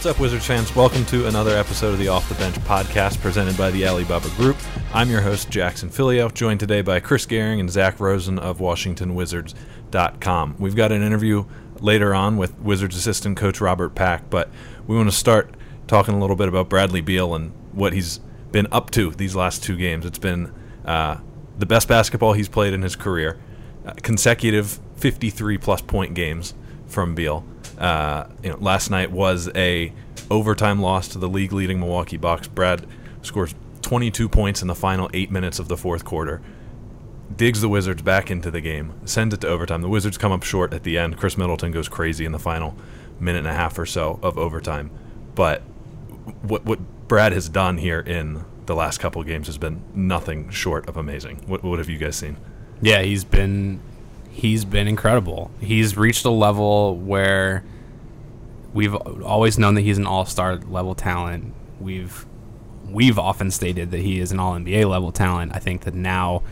What's up, Wizards fans? Welcome to another episode of the Off the Bench podcast presented by the Alibaba Group. I'm your host, Jackson Filyo, joined today by Chris Gehring and Zach Rosen of WashingtonWizards.com. We've got an interview later on with Wizards assistant coach Robert Pack, but we want to start talking a little bit about Bradley Beal and what he's been up to these last two games. It's been uh, the best basketball he's played in his career, uh, consecutive 53 plus point games from Beal. Uh, you know, last night was a overtime loss to the league leading Milwaukee Bucks. Brad scores 22 points in the final eight minutes of the fourth quarter. Digs the Wizards back into the game, sends it to overtime. The Wizards come up short at the end. Khris Middleton goes crazy in the final minute and a half or so of overtime. But what what Brad has done here in the last couple games has been nothing short of amazing. What what have you guys seen? Yeah, he's been he's been incredible. He's reached a level where we've always known that he's an all-star level talent. We've we've often stated that he is an all NBA level talent. I think that now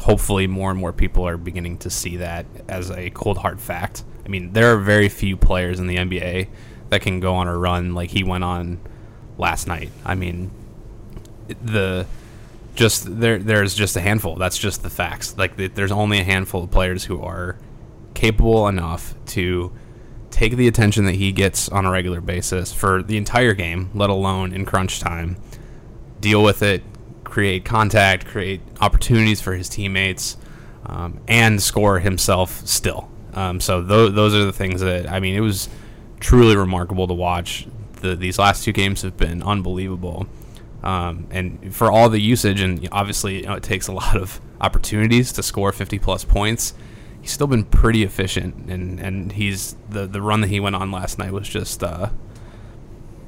hopefully more and more people are beginning to see that as a cold hard fact. I mean, there are very few players in the NBA that can go on a run like he went on last night. I mean, the just there there's just a handful. That's just the facts. Like there's only a handful of players who are capable enough to take the attention that he gets on a regular basis for the entire game, let alone in crunch time. Deal with it, create contact, create opportunities for his teammates, um, and score himself still. Um, so th- those are the things that I mean. It was truly remarkable to watch. The, these last two games have been unbelievable. Um, and for all the usage, and obviously you know, it takes a lot of opportunities to score 50 plus points. He's still been pretty efficient, and, and he's the the run that he went on last night was just uh,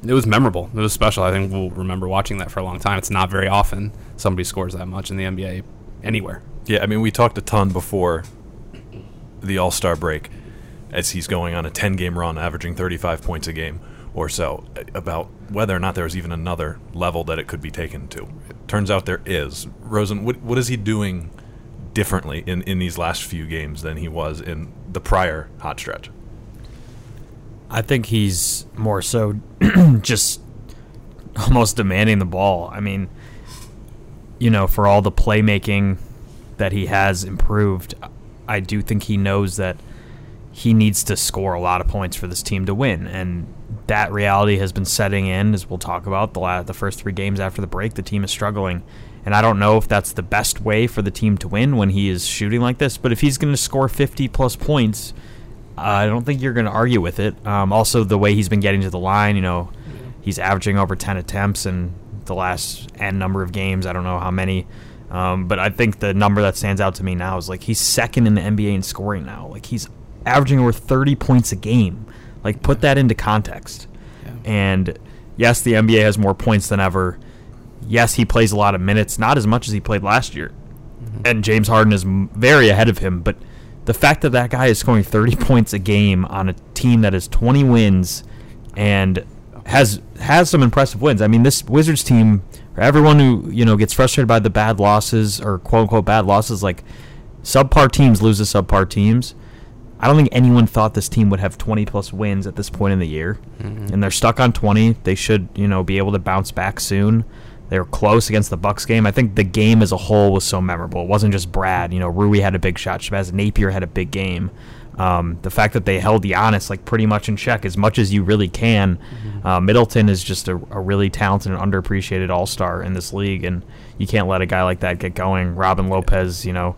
it was memorable. It was special. I think we'll remember watching that for a long time. It's not very often somebody scores that much in the NBA anywhere. Yeah, I mean we talked a ton before the All Star break, as he's going on a 10 game run, averaging 35 points a game or so about whether or not there was even another level that it could be taken to. It turns out there is. Rosen, what, what is he doing differently in, in these last few games than he was in the prior hot stretch? I think he's more so just almost demanding the ball. I mean, you know, for all the playmaking that he has improved, I do think he knows that he needs to score a lot of points for this team to win. And that reality has been setting in, as we'll talk about the last, the first three games after the break. The team is struggling, and I don't know if that's the best way for the team to win when he is shooting like this. But if he's going to score 50 plus points, uh, I don't think you're going to argue with it. Um, also, the way he's been getting to the line, you know, he's averaging over 10 attempts in the last n number of games. I don't know how many. Um, but I think the number that stands out to me now is like he's second in the NBA in scoring now. Like he's averaging over 30 points a game. Like put that into context. Yeah. And yes, the NBA has more points than ever. Yes, he plays a lot of minutes, not as much as he played last year. Mm-hmm. And James Harden is very ahead of him, but the fact that that guy is scoring 30 points a game on a team that has 20 wins and has has some impressive wins. I mean, this Wizards team, for everyone who, you know, gets frustrated by the bad losses or quote unquote bad losses like subpar teams lose to subpar teams I don't think anyone thought this team would have 20 plus wins at this point in the year, mm-hmm. and they're stuck on 20. They should, you know, be able to bounce back soon. They were close against the Bucks game. I think the game as a whole was so memorable. It wasn't just Brad. You know, Rui had a big shot. Shabazz Napier had a big game. Um, the fact that they held Giannis like pretty much in check as much as you really can. Mm-hmm. Uh, Middleton is just a, a, really talented and underappreciated All Star in this league, and you can't let a guy like that get going. Robin Lopez, you know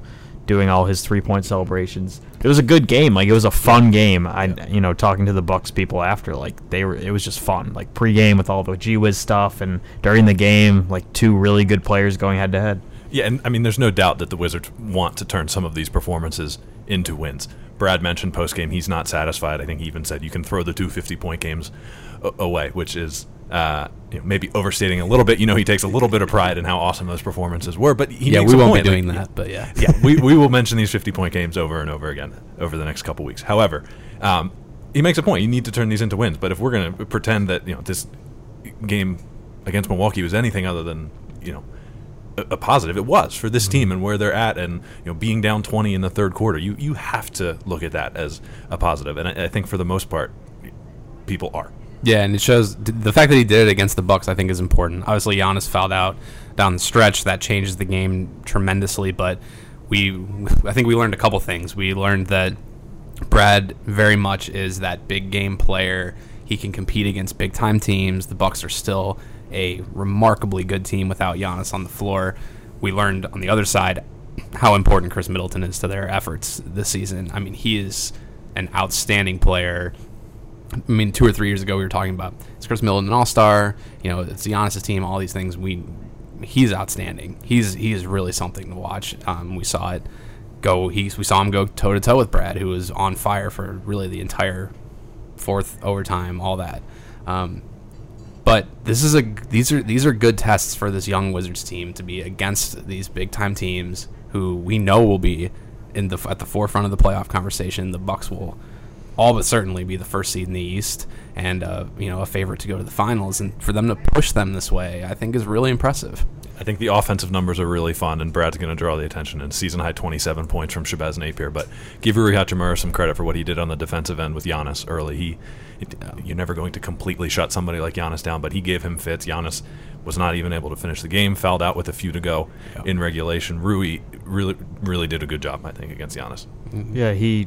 doing all his three point celebrations. It was a good game. Like it was a fun game. I you know talking to the Bucks people after like they were it was just fun. Like pregame with all the G Wiz stuff and during the game like two really good players going head to head. Yeah, and I mean there's no doubt that the Wizards want to turn some of these performances into wins. Brad mentioned post game he's not satisfied. I think he even said you can throw the two 50 point games away, which is uh, you know, maybe overstating a little bit. You know, he takes a little bit of pride in how awesome those performances were. But he yeah, we won't point. be doing like, that. But yeah, yeah, we, we will mention these fifty point games over and over again over the next couple weeks. However, um, he makes a point. You need to turn these into wins. But if we're going to pretend that you know this game against Milwaukee was anything other than you know a, a positive, it was for this mm-hmm. team and where they're at, and you know being down twenty in the third quarter. You you have to look at that as a positive. positive, and I, I think for the most part, people are. Yeah, and it shows the fact that he did it against the Bucks. I think is important. Obviously, Giannis fouled out down the stretch. That changes the game tremendously. But we, I think we learned a couple things. We learned that Brad very much is that big game player. He can compete against big time teams. The Bucks are still a remarkably good team without Giannis on the floor. We learned on the other side how important Khris Middleton is to their efforts this season. I mean, he is an outstanding player. I mean, two or three years ago, we were talking about it's Khris Middleton an All Star? You know, it's the Giannis' team. All these things. We he's outstanding. He's he is really something to watch. Um, we saw it go. He we saw him go toe to toe with Brad, who was on fire for really the entire fourth overtime, all that. Um, but this is a these are these are good tests for this young Wizards team to be against these big time teams who we know will be in the at the forefront of the playoff conversation. The Bucks will all but certainly be the first seed in the East and uh, you know a favorite to go to the finals. And for them to push them this way, I think is really impressive. I think the offensive numbers are really fun, and Brad's going to draw the attention. And season high 27 points from Shabazz Napier. But give Rui Hachimura some credit for what he did on the defensive end with Giannis early. He, it, you're never going to completely shut somebody like Giannis down, but he gave him fits. Giannis was not even able to finish the game, fouled out with a few to go yeah. in regulation. Rui really, really did a good job, I think, against Giannis. Yeah, he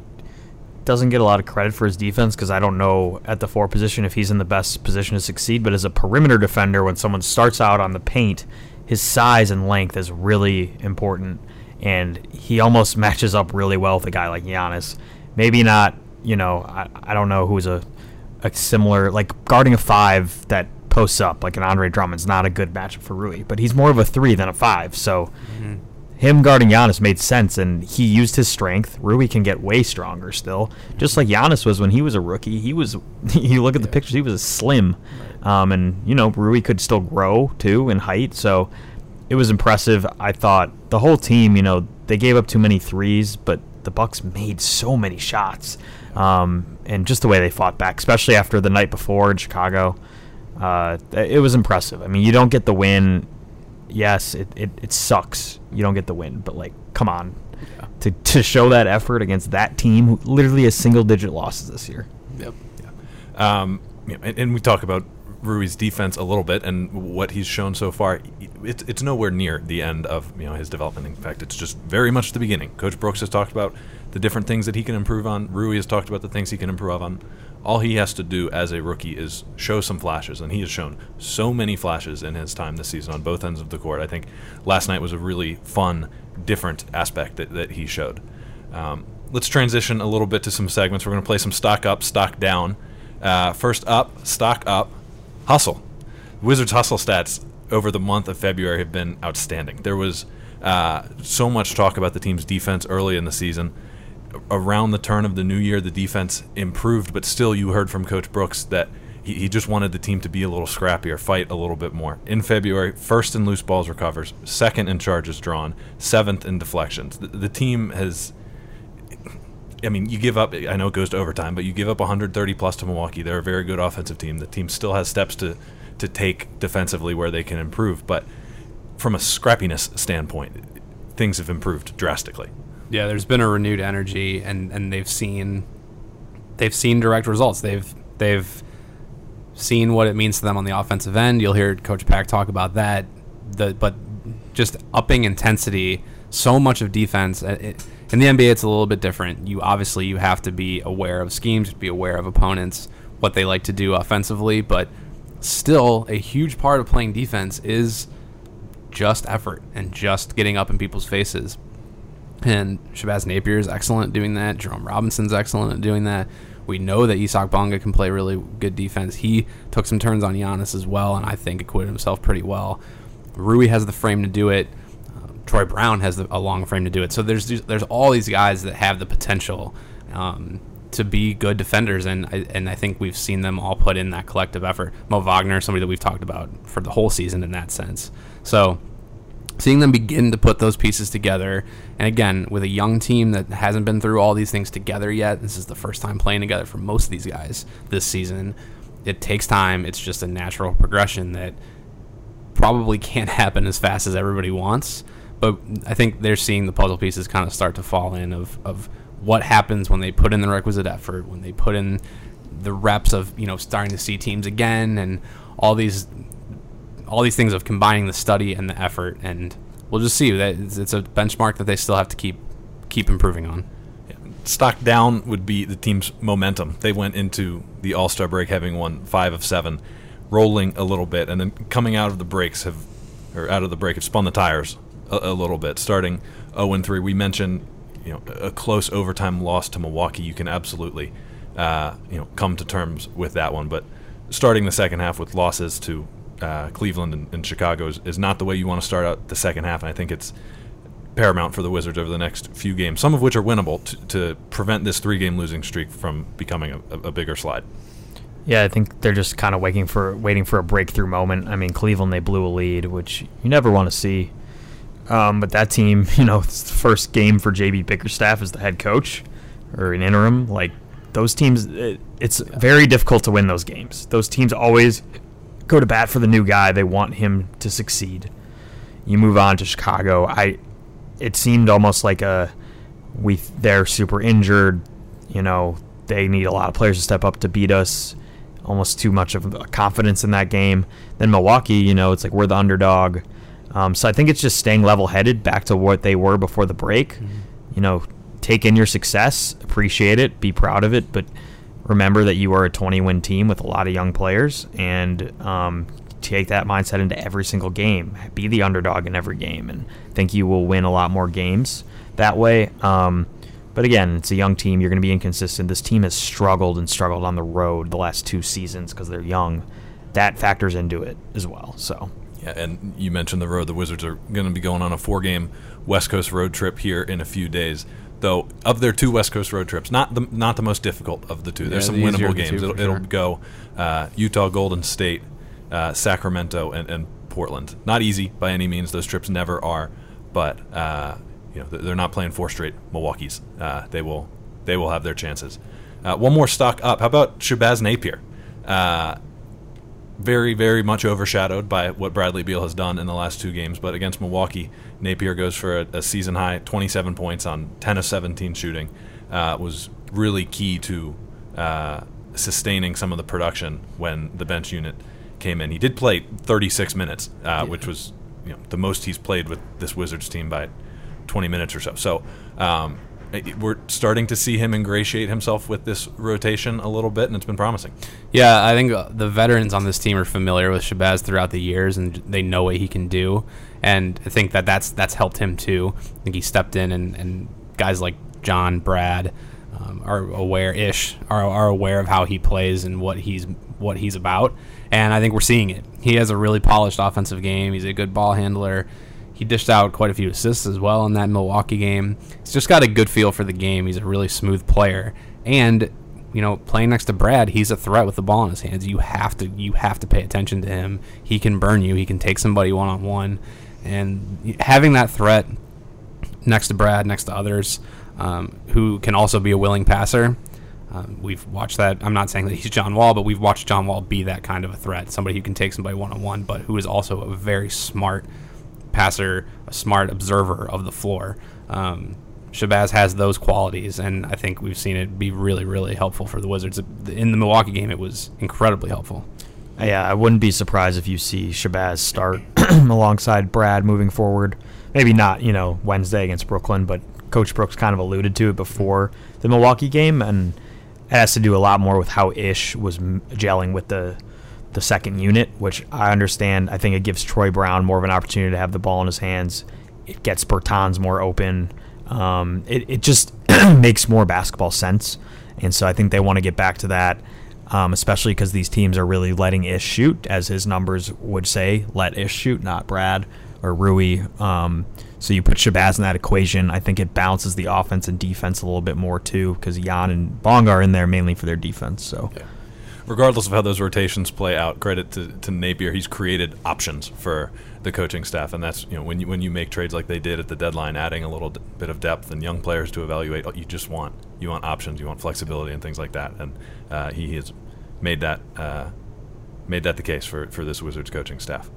doesn't get a lot of credit for his defense because I don't know at the four position if he's in the best position to succeed. But as a perimeter defender, when someone starts out on the paint his size and length is really important, and he almost matches up really well with a guy like Giannis. Maybe not, you know, I, I don't know who's a, a similar, like guarding a five that posts up, like an Andre Drummond's not a good matchup for Rui, but he's more of a three than a five. So mm-hmm. Him guarding Giannis made sense, and he used his strength. Rui can get way stronger still, just like Giannis was when he was a rookie. He was, you look at the pictures, he was a slim. Um, and you know, Rui could still grow too in height, so it was impressive. I thought the whole team, you know, they gave up too many threes, but the Bucks made so many shots, um, and just the way they fought back, especially after the night before in Chicago, uh, it was impressive. I mean, you don't get the win. Yes, it, it, it sucks. You don't get the win, but like, come on, yeah. to to show that effort against that team, who literally has single digit losses this year. Yep. Yeah. Um, and, and we talk about Rui's defense a little bit and what he's shown so far, it's it's nowhere near the end of you know his development. In fact, it's just very much the beginning. Coach Brooks has talked about the different things that he can improve on. Rui has talked about the things he can improve on. All he has to do as a rookie is show some flashes, and he has shown so many flashes in his time this season on both ends of the court. I think last night was a really fun, different aspect that, that he showed. Um, let's transition a little bit to some segments. We're going to play some stock up, stock down. Uh, first up, stock up hustle. Wizards hustle stats over the month of February have been outstanding. There was uh, so much talk about the team's defense early in the season. Around the turn of the new year, the defense improved, but still, you heard from Coach Brooks that he, he just wanted the team to be a little scrappier, fight a little bit more. In February, first in loose balls recovers, second in charges drawn, seventh in deflections. The, the team has I mean, you give up. I know it goes to overtime, but you give up 130 plus to Milwaukee. They're a very good offensive team. The team still has steps to to take defensively where they can improve, but from a scrappiness standpoint, things have improved drastically. Yeah, there's been a renewed energy, and and they've seen they've seen direct results. They've they've seen what it means to them on the offensive end. You'll hear Coach Pack talk about that. The but just upping intensity. So much of defense. Uh, it, in the NBA, it's a little bit different. You obviously you have to be aware of schemes, be aware of opponents, what they like to do offensively, but still a huge part of playing defense is just effort and just getting up in people's faces. And Shabazz Napier is excellent doing that. Jerome Robinson's excellent at doing that. We know that Isaac Bonga can play really good defense. He took some turns on Giannis as well, and I think acquitted himself pretty well. Rui has the frame to do it. Troy Brown has a long frame to do it. So there's there's all these guys that have the potential um, to be good defenders, and I, and I think we've seen them all put in that collective effort. Mo Wagner, somebody that we've talked about for the whole season in that sense. So seeing them begin to put those pieces together, and again with a young team that hasn't been through all these things together yet, this is the first time playing together for most of these guys this season. It takes time. It's just a natural progression that probably can't happen as fast as everybody wants but I think they're seeing the puzzle pieces kind of start to fall in of, of what happens when they put in the requisite effort, when they put in the reps of you know starting to see teams again and all these all these things of combining the study and the effort and we'll just see that it's, a benchmark that they still have to keep keep improving on stock down would be the team's momentum. They went into the All Star break having won five of seven, rolling a little bit, and then coming out of the breaks have, or out of the break, have spun the tires a, a little bit. Starting 0 and 3, we mentioned you know a close overtime loss to Milwaukee. You can absolutely uh, you know come to terms with that one, but starting the second half with losses to uh, Cleveland and, and Chicago is, is not the way you want to start out the second half, and I think it's paramount for the Wizards over the next few games, some of which are winnable to, to prevent this three game losing streak from becoming a, a, bigger slide. Yeah, I think they're just kind of waiting for waiting for a breakthrough moment. I mean, Cleveland they blew a lead, which you never want to see. Um, but that team, you know, it's the first game for JB Bickerstaff as the head coach or an interim. Like those teams, it, it's very difficult to win those games. Those teams always go to bat for the new guy. They want him to succeed. You move on to Chicago. I it seemed almost like a we they're super injured. You know, they need a lot of players to step up to beat us. Almost too much of a confidence in that game. Then Milwaukee, you know, it's like we're the underdog. Um, so I think it's just staying level-headed, back to what they were before the break. Mm-hmm. You know, take in your success, appreciate it, be proud of it, but remember that you are a 20-win team with a lot of young players, and um, take that mindset into every single game. Be the underdog in every game, and think you will win a lot more games that way. Um, but again, it's a young team. You're going to be inconsistent. This team has struggled and struggled on the road the last two seasons because they're young. That factors into it as well. So. Yeah, and you mentioned the road. The Wizards are going to be going on a four-game West Coast road trip here in a few days. Though of their two West Coast road trips, not the not the most difficult of the two. There's yeah, some winnable games. It'll, sure. it'll, go uh, Utah, Golden State, uh, Sacramento, and, and, Portland. Not easy by any means. Those trips never are, but uh, you know they're not playing four straight Milwaukee's. Uh, they will they will have their chances. Uh, one more stock up. How about Shabazz Napier? Uh, very very much overshadowed by what Bradley Beal has done in the last two games, but against Milwaukee, Napier goes for a, a season high 27 points on 10 of 17 shooting. Uh, was really key to sustaining some of the production when the bench unit came in. He did play 36 minutes, uh, yeah. which was you know the most he's played with this Wizards team by 20 minutes or so. So um, we're starting to see him ingratiate himself with this rotation a little bit, and it's been promising. Yeah, I think uh, the veterans on this team are familiar with Shabazz throughout the years, and they know what he can do. And I think that that's that's helped him too. I think he stepped in, and, and guys like John, Brad, um, are aware-ish, are, are aware of how he plays and what he's what he's about and I think we're seeing it. He has a really polished offensive game. He's a good ball handler. He dished out quite a few assists as well in that Milwaukee game. He's just got a good feel for the game. He's a really smooth player, and you know, playing next to Brad, he's a threat with the ball in his hands. You have to you have to pay attention to him. He can burn you. He can take somebody one on one, and having that threat next to Brad, next to others um, who can also be a willing passer um, we've watched that. I'm not saying that he's John Wall, but we've watched John Wall be that kind of a threat. Somebody who can take somebody one on one, but who is also a very smart passer, a smart observer of the floor. Um, Shabazz has those qualities, and I think we've seen it be really, really helpful for the Wizards. In the Milwaukee game, it was incredibly helpful. Yeah, I wouldn't be surprised if you see Shabazz start alongside Brad moving forward. Maybe not, you know, Wednesday against Brooklyn, but Coach Brooks kind of alluded to it before the Milwaukee game, and it has to do a lot more with how Ish was gelling with the the second unit, which I understand. I think it gives Troy Brown more of an opportunity to have the ball in his hands. It gets Bertans more open. Um, it, it just makes more basketball sense. And so I think they want to get back to that, um, especially because these teams are really letting Ish shoot, as his numbers would say, let Ish shoot, not Brad or Rui. Um, so you put Shabazz in that equation. I think it balances the offense and defense a little bit more too, because Jan and Bong are in there mainly for their defense. So. Yeah. Regardless of how those rotations play out, credit to, to Napier. He's created options for the coaching staff, and that's you know when you when you make trades like they did at the deadline, adding a little d- bit of depth and young players to evaluate. You just want you want options, you want flexibility and things like that, and uh, he has made that uh, made that the case for for this Wizards coaching staff.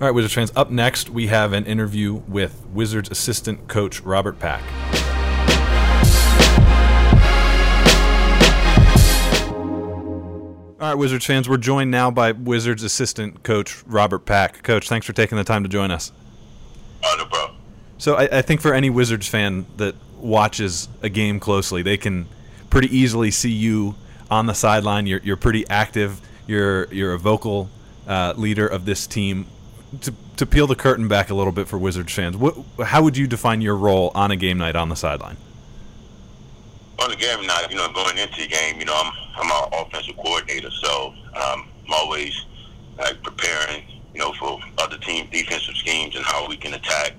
All right, Wizards fans. Up next, we have an interview with Wizards assistant coach Robert Pack. All right, Wizards fans, we're joined now by Wizards assistant coach Robert Pack. Coach, thanks for taking the time to join us. Oh, no problem. So I, I think for any Wizards fan that watches a game closely, they can pretty easily see you on the sideline. You're, you're pretty active. You're you're a vocal uh, leader of this team. To, to peel the curtain back a little bit for Wizards fans, what, how would you define your role on a game night on the sideline? On the game night, you know, going into the game, you know, I'm I'm our offensive coordinator, so um, I'm always like preparing, you know, for other team defensive schemes and how we can attack,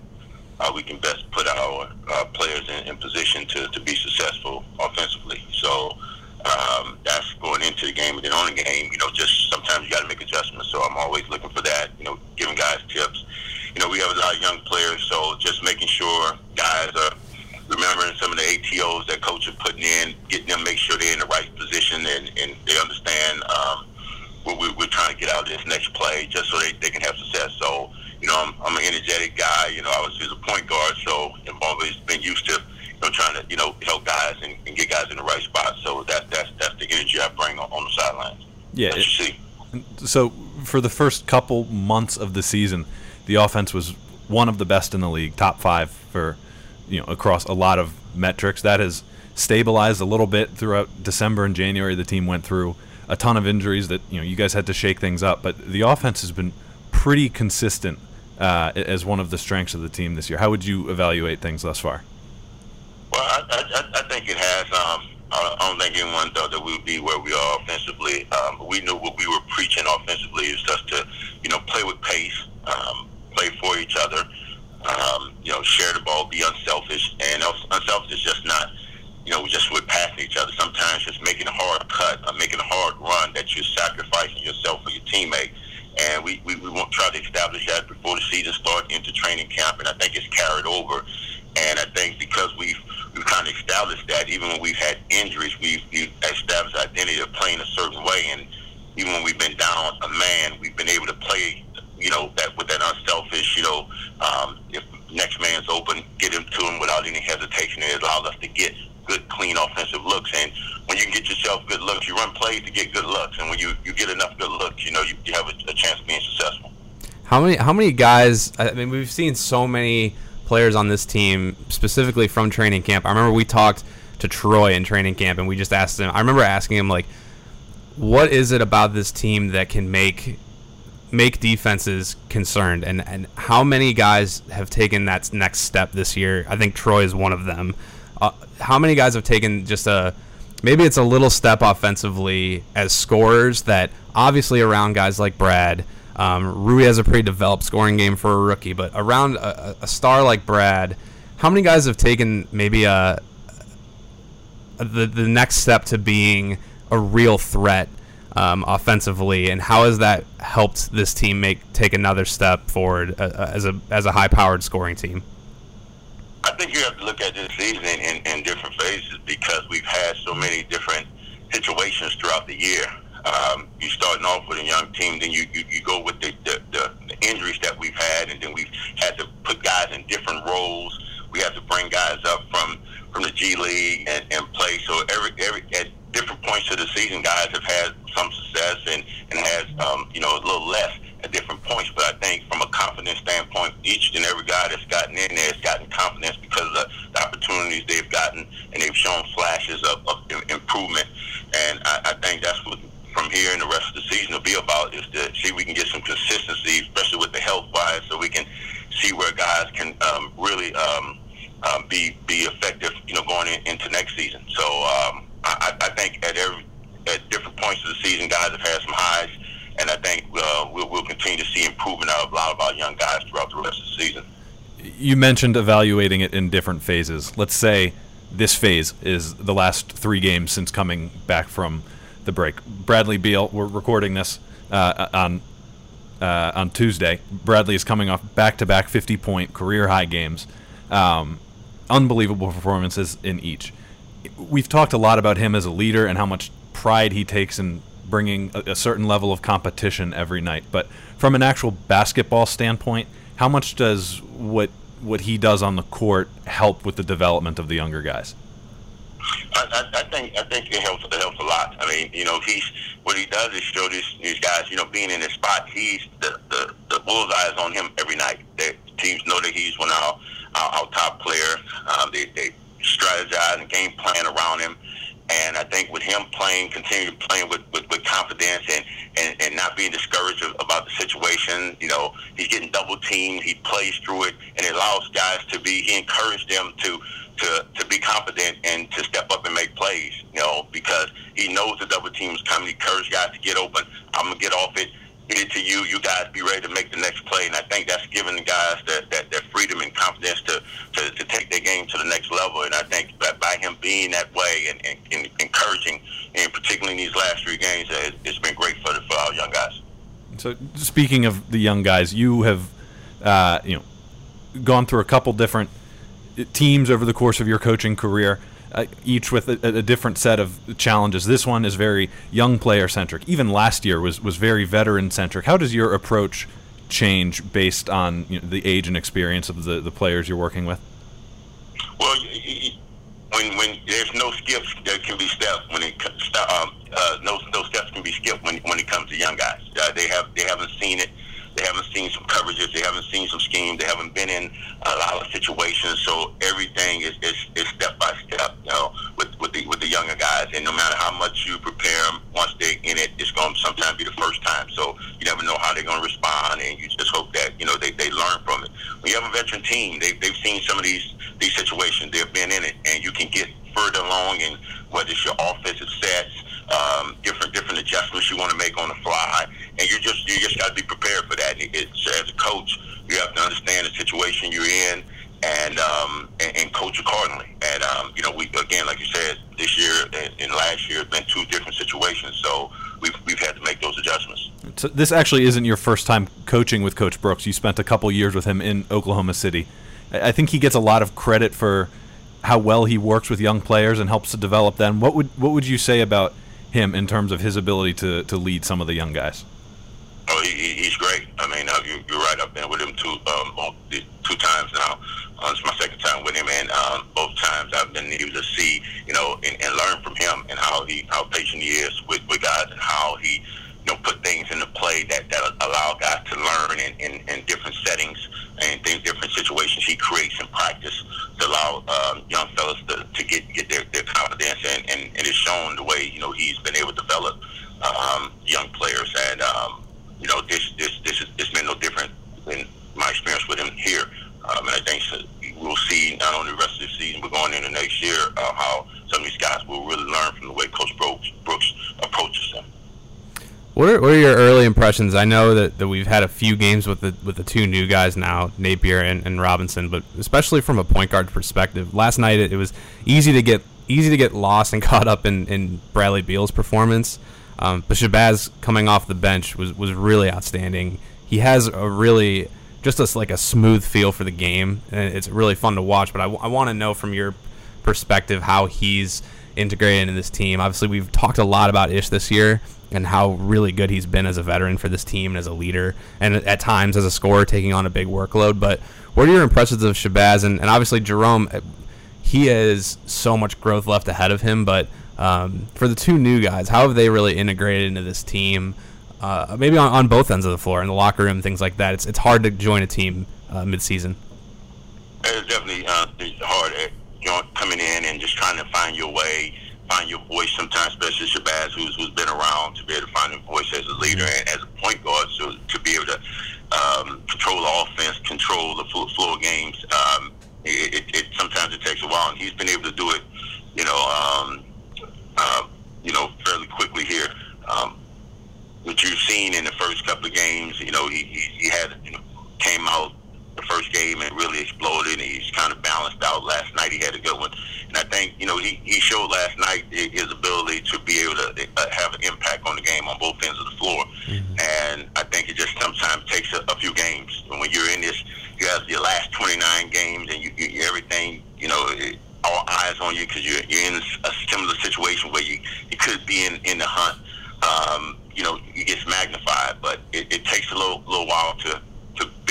how we can best put our uh, players in, in position to, to be successful offensively. So um, that's going into the game, and then on the game, you know, just sometimes you got to make adjustments. So I'm always looking for that, you know, giving guys tips. You know, we have a lot of young players, so just making sure guys are remembering some of the ATOs that coach are putting in, getting them make sure they're in the right position and, and they understand um, what we, we're trying to get out of this next play, just so they, they can have success. So, you know, I'm, I'm an energetic guy. You know, I was a point guard, so I've always been used to, you know, trying to, you know, help guys and, and get guys in the right spot. So that, that's that's the energy I bring on, on the sidelines. Yeah. See. So for the first couple months of the season, the offense was one of the best in the league, top five for you know across a lot of metrics. That has stabilized a little bit throughout December and January. The team went through a ton of injuries that you know you guys had to shake things up, but the offense has been pretty consistent uh, as one of the strengths of the team this year. How would you evaluate things thus far? Well, I, I, I think it has. Um, I don't think anyone thought that we would be where we are offensively. Um, we knew what we were preaching offensively is just to, you know, play with pace, um, play for each other, um, you know, share the ball, be unselfish. And unselfish is just not, you know, just with passing each other. Sometimes just making a hard cut, or making a hard run that you're sacrificing yourself for your teammate. And we, we, we won't try to establish that before the season starts into training camp. And I think it's carried over. And I think because we've we've kind of established that, even when we've had injuries, we've, we've established identity of playing a certain way. And even when we've been down a man, we've been able to play, you know, that with that unselfish, you know, um, if next man's open, get him to him without any hesitation. It allows us to get good, clean offensive looks. And when you can get yourself good looks, you run plays to get good looks. And when you, you get enough good looks, you know, you, you have a, a chance of being successful. How many how many guys? I mean, we've seen so many players on this team, specifically from training camp. I remember we talked to Troy in training camp, and we just asked him. I remember asking him like, "What is it about this team that can make make defenses concerned?" And and how many guys have taken that next step this year? I think Troy is one of them. Uh, how many guys have taken just a maybe it's a little step offensively as scorers that obviously around guys like Brad. Um, Rui has a pretty developed scoring game for a rookie, but around a, a star like Brad, how many guys have taken maybe a, a the the next step to being a real threat um, offensively, and how has that helped this team make take another step forward uh, as a as a high powered scoring team? I think you have to look at this season in, in different phases because we've had so many different situations throughout the year. Um, you starting off with a young team, then you, you, you go with the, the, the, the injuries that we've had, and then we've had to put guys in different roles. We have to bring guys up from, from the G League and, and play. So every every at different points of the season, guys have had some success and and has um, you know a little less at different points. But I think from a confidence standpoint, each and every guy that's gotten in there has gotten confidence because of the, the opportunities they've gotten, and they've shown flashes of, of improvement. And I, I think that's what from here and the rest of the season will be about is to see if we can get some consistency, especially with the health wise, so we can see where guys can um, really um, um, be be effective, you know, going in, into next season. So um, I, I think at every at different points of the season, guys have had some highs, and I think uh, we'll, we'll continue to see improvement out of a lot of our young guys throughout the rest of the season. You mentioned evaluating it in different phases. Let's say this phase is the last three games since coming back from the break. Bradley Beal, we're recording this uh, on uh, on Tuesday. Bradley is coming off back-to-back 50-point career high games, um, unbelievable performances in each. We've talked a lot about him as a leader and how much pride he takes in bringing a, a certain level of competition every night. But from an actual basketball standpoint, how much does what what he does on the court help with the development of the younger guys? I, I, think I think it helps. It helps a lot. I mean, you know, he's what he does is show these these guys, you know, being in his spot. He's the the, the bullseye is on him every night. The teams know that he's one of our, our, our top player. Um, they they strategize and game plan around him. And I think with him playing, continue to playing with, with, with confidence and, and, and not being discouraged about the situation, you know, he's getting double teamed. He plays through it, and it allows guys to be. He encouraged them to to, to be confident and to step up and make plays, you know, because he knows the double team is coming. He encourages guys to get open. I'm going to get off it, it to you. You guys be ready to make the next play. And I think that's giving the guys that, that, that freedom and confidence to, to, to take their game to the next level. And I think that by him being that way and, and, and encouraging, and particularly in these last three games, it's been great for, the, for our young guys. So speaking of the young guys, you have, uh, you know, gone through a couple different – teams over the course of your coaching career, uh, each with a, a, different set of challenges. This one is very young player centric. Even last year was was very veteran centric. How does your approach change based on you know, the age and experience of the, the players you're working with? Well, when when there's no skips that can be stepped when it um, uh, no no steps can be skipped when when it comes to young guys. Uh, they have they haven't seen it they haven't seen some coverages. They haven't seen some schemes. They haven't been in a lot of situations. So everything is, is, is step by step, you know, with, with the with the younger guys. And no matter how much you prepare them, once they're in it, it's going to sometimes be the first time. So you never know how they're going to respond, and you just hope that you know they, they learn from it. When you have a veteran team, they they've seen some of these these situations. They've been in it, and you can get further along in whether it's your offensive sets um, different different adjustments you want to make on the fly, and you just you just got to be prepared for that. It's, as a coach, you have to understand the situation you're in and um, and, and coach accordingly. And um, you know, we again, like you said, this year and, and last year have been two different situations, so we've we've had to make those adjustments. So this actually isn't your first time coaching with Coach Brooks. You spent a couple years with him in Oklahoma City. I think he gets a lot of credit for how well he works with young players and helps to develop them. What would what would you say about him in terms of his ability to, to lead some of the young guys? Oh, he, he's great. I mean, uh, you, are right. I've been with him two um, two times now. Uh, it's my second time with him, and um, both times I've been able to see, you know, and, and learn from him and how he how patient he is with, with guys and how he you know, put things into play that, that allow guys to learn in, in, different settings and in different situations he creates in practice to allow um, young fellas to, to get, get their, their confidence and, and, and it's shown the way, you know, he's been able to develop um, young players and, um, you know, this, this, this is, it's been no different in my experience with him here. Um, and I think so we'll see not only the rest of the season, but going into next year, uh, how some of these guys will really learn from the way Coach Brooks, Brooks approaches them. What are, your early impressions? I know that, that we've had a few games with the with the two new guys now, Napier and, and Robinson, but especially from a point guard perspective. Last night it, it was easy to get easy to get lost and caught up in, in Bradley Beal's performance. Um, but Shabazz coming off the bench was, was really outstanding. He has a really just a, like a smooth feel for the game, and it's really fun to watch. But I, I want to know from your perspective how he's integrated into this team. Obviously, we've talked a lot about Ish this year and how really good he's been as a veteran for this team and as a leader, and at times as a scorer taking on a big workload. But what are your impressions of Shabazz and, and obviously Jerome? Uh, he has so much growth left ahead of him, but um, for the two new guys, how have they really integrated into this team? Uh, maybe on, on both ends of the floor, in the locker room, things like that. It's it's hard to join a team uh, mid-season. It's definitely uh, it's hard uh, coming in and just trying to find your way find your voice sometimes, especially Shabazz, who's, who's been around to be able to find your voice as a leader and as a point guard, so to be able to um, control the offense, control the flow of games. Um, it, it, it, sometimes it takes a while, and he's been able to do it, you know, um, uh, you know, fairly quickly here. Um, what you've seen in the first couple of games, you know, he, he, he had, you know, came out the first game and really exploded. And he's kind of balanced out. Last night he had a good one, and I think you know he, he showed last night his ability to be able to uh, have an impact on the game on both ends of the floor. Mm-hmm. And I think it just sometimes takes a, a few games. And when you're in this, you have your last 29 games, and you, you everything you know. It, all eyes on you because you're, you're in a similar situation where you, you could be in, in the hunt. Um, you know, it gets magnified, but it, it takes a little little while to to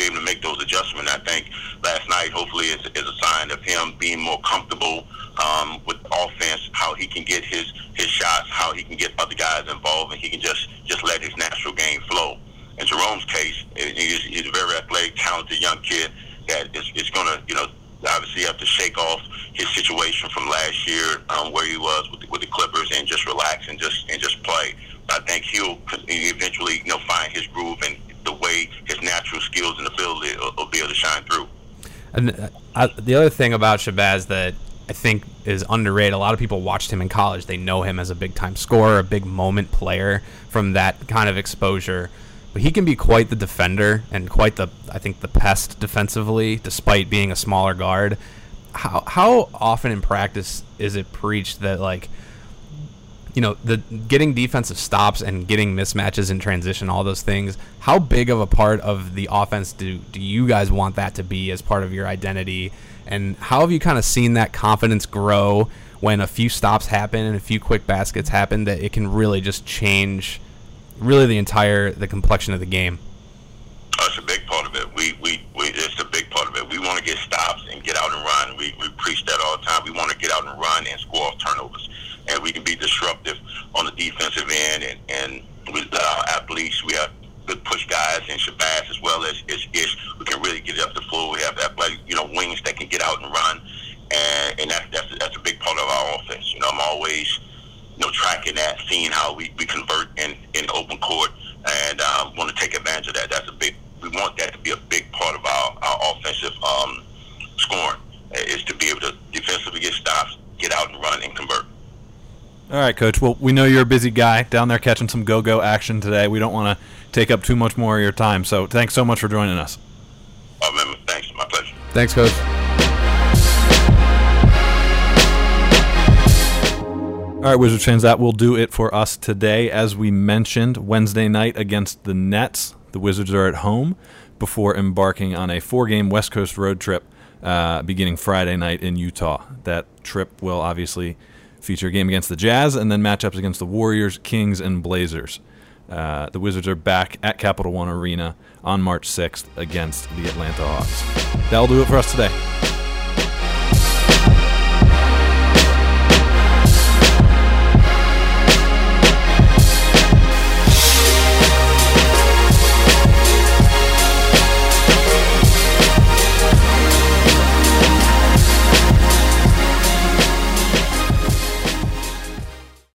be able to make those adjustments. I think last night, hopefully, is, is a sign of him being more comfortable um, with offense, how he can get his his shots, how he can get other guys involved, and he can just just let his natural game flow. In Jerome's case, he's, he's a very athletic, talented young kid that is, is going to, you know, obviously have to shake off his situation from last year, um, where he was with the, with the Clippers, and just relax and just and just play. I think he'll eventually, you know, find his groove and the way his natural skills and ability will, will be able to shine through. And uh, the other thing about Shabazz that I think is underrated. A lot of people watched him in college. They know him as a big time scorer, a big moment player from that kind of exposure. But he can be quite the defender and quite the I think the pest defensively, despite being a smaller guard. How how often in practice is it preached that like you know the getting defensive stops and getting mismatches in transition all those things how big of a part of the offense do do you guys want that to be as part of your identity? And how have you kind of seen that confidence grow when a few stops happen and a few quick baskets happen that it can really just change really the entire the complexion of the game? Oh, That's a big part of it. We we, we it's a big part of it. We want to get stops and get out and run. We, we preach that all the time. We want to get out and run and score off turnovers and we can be disruptive on the defensive end. And, and with our athletes, we have good push guys and Shabazz as well as, Ish. We can really get it up the floor. We have athletic, you know, wings that can get out and run. And, and that's, that's, a, that's a big part of our offense. You know, I'm always, you know, tracking that, seeing how we, we convert in, in open court and um, want to take advantage of that. That's a big, we want that to be a big part of our, our offensive um, scoring is to be able to defensively get stops, get out and run and convert. All right, Coach. Well, we know you're a busy guy down there catching some go-go action today. We don't want to take up too much more of your time. So thanks so much for joining us. Oh, man, thanks. My pleasure. Thanks, Coach. All right, Wizards fans, that will do it for us today. As we mentioned, Wednesday night against the Nets, the Wizards are at home before embarking on a four-game West Coast road trip uh, beginning Friday night in Utah. That trip will obviously feature a game against the Jazz and then matchups against the Warriors, Kings, and Blazers. Uh, the Wizards are back at Capital One Arena on March 6th against the Atlanta Hawks. That'll do it for us today.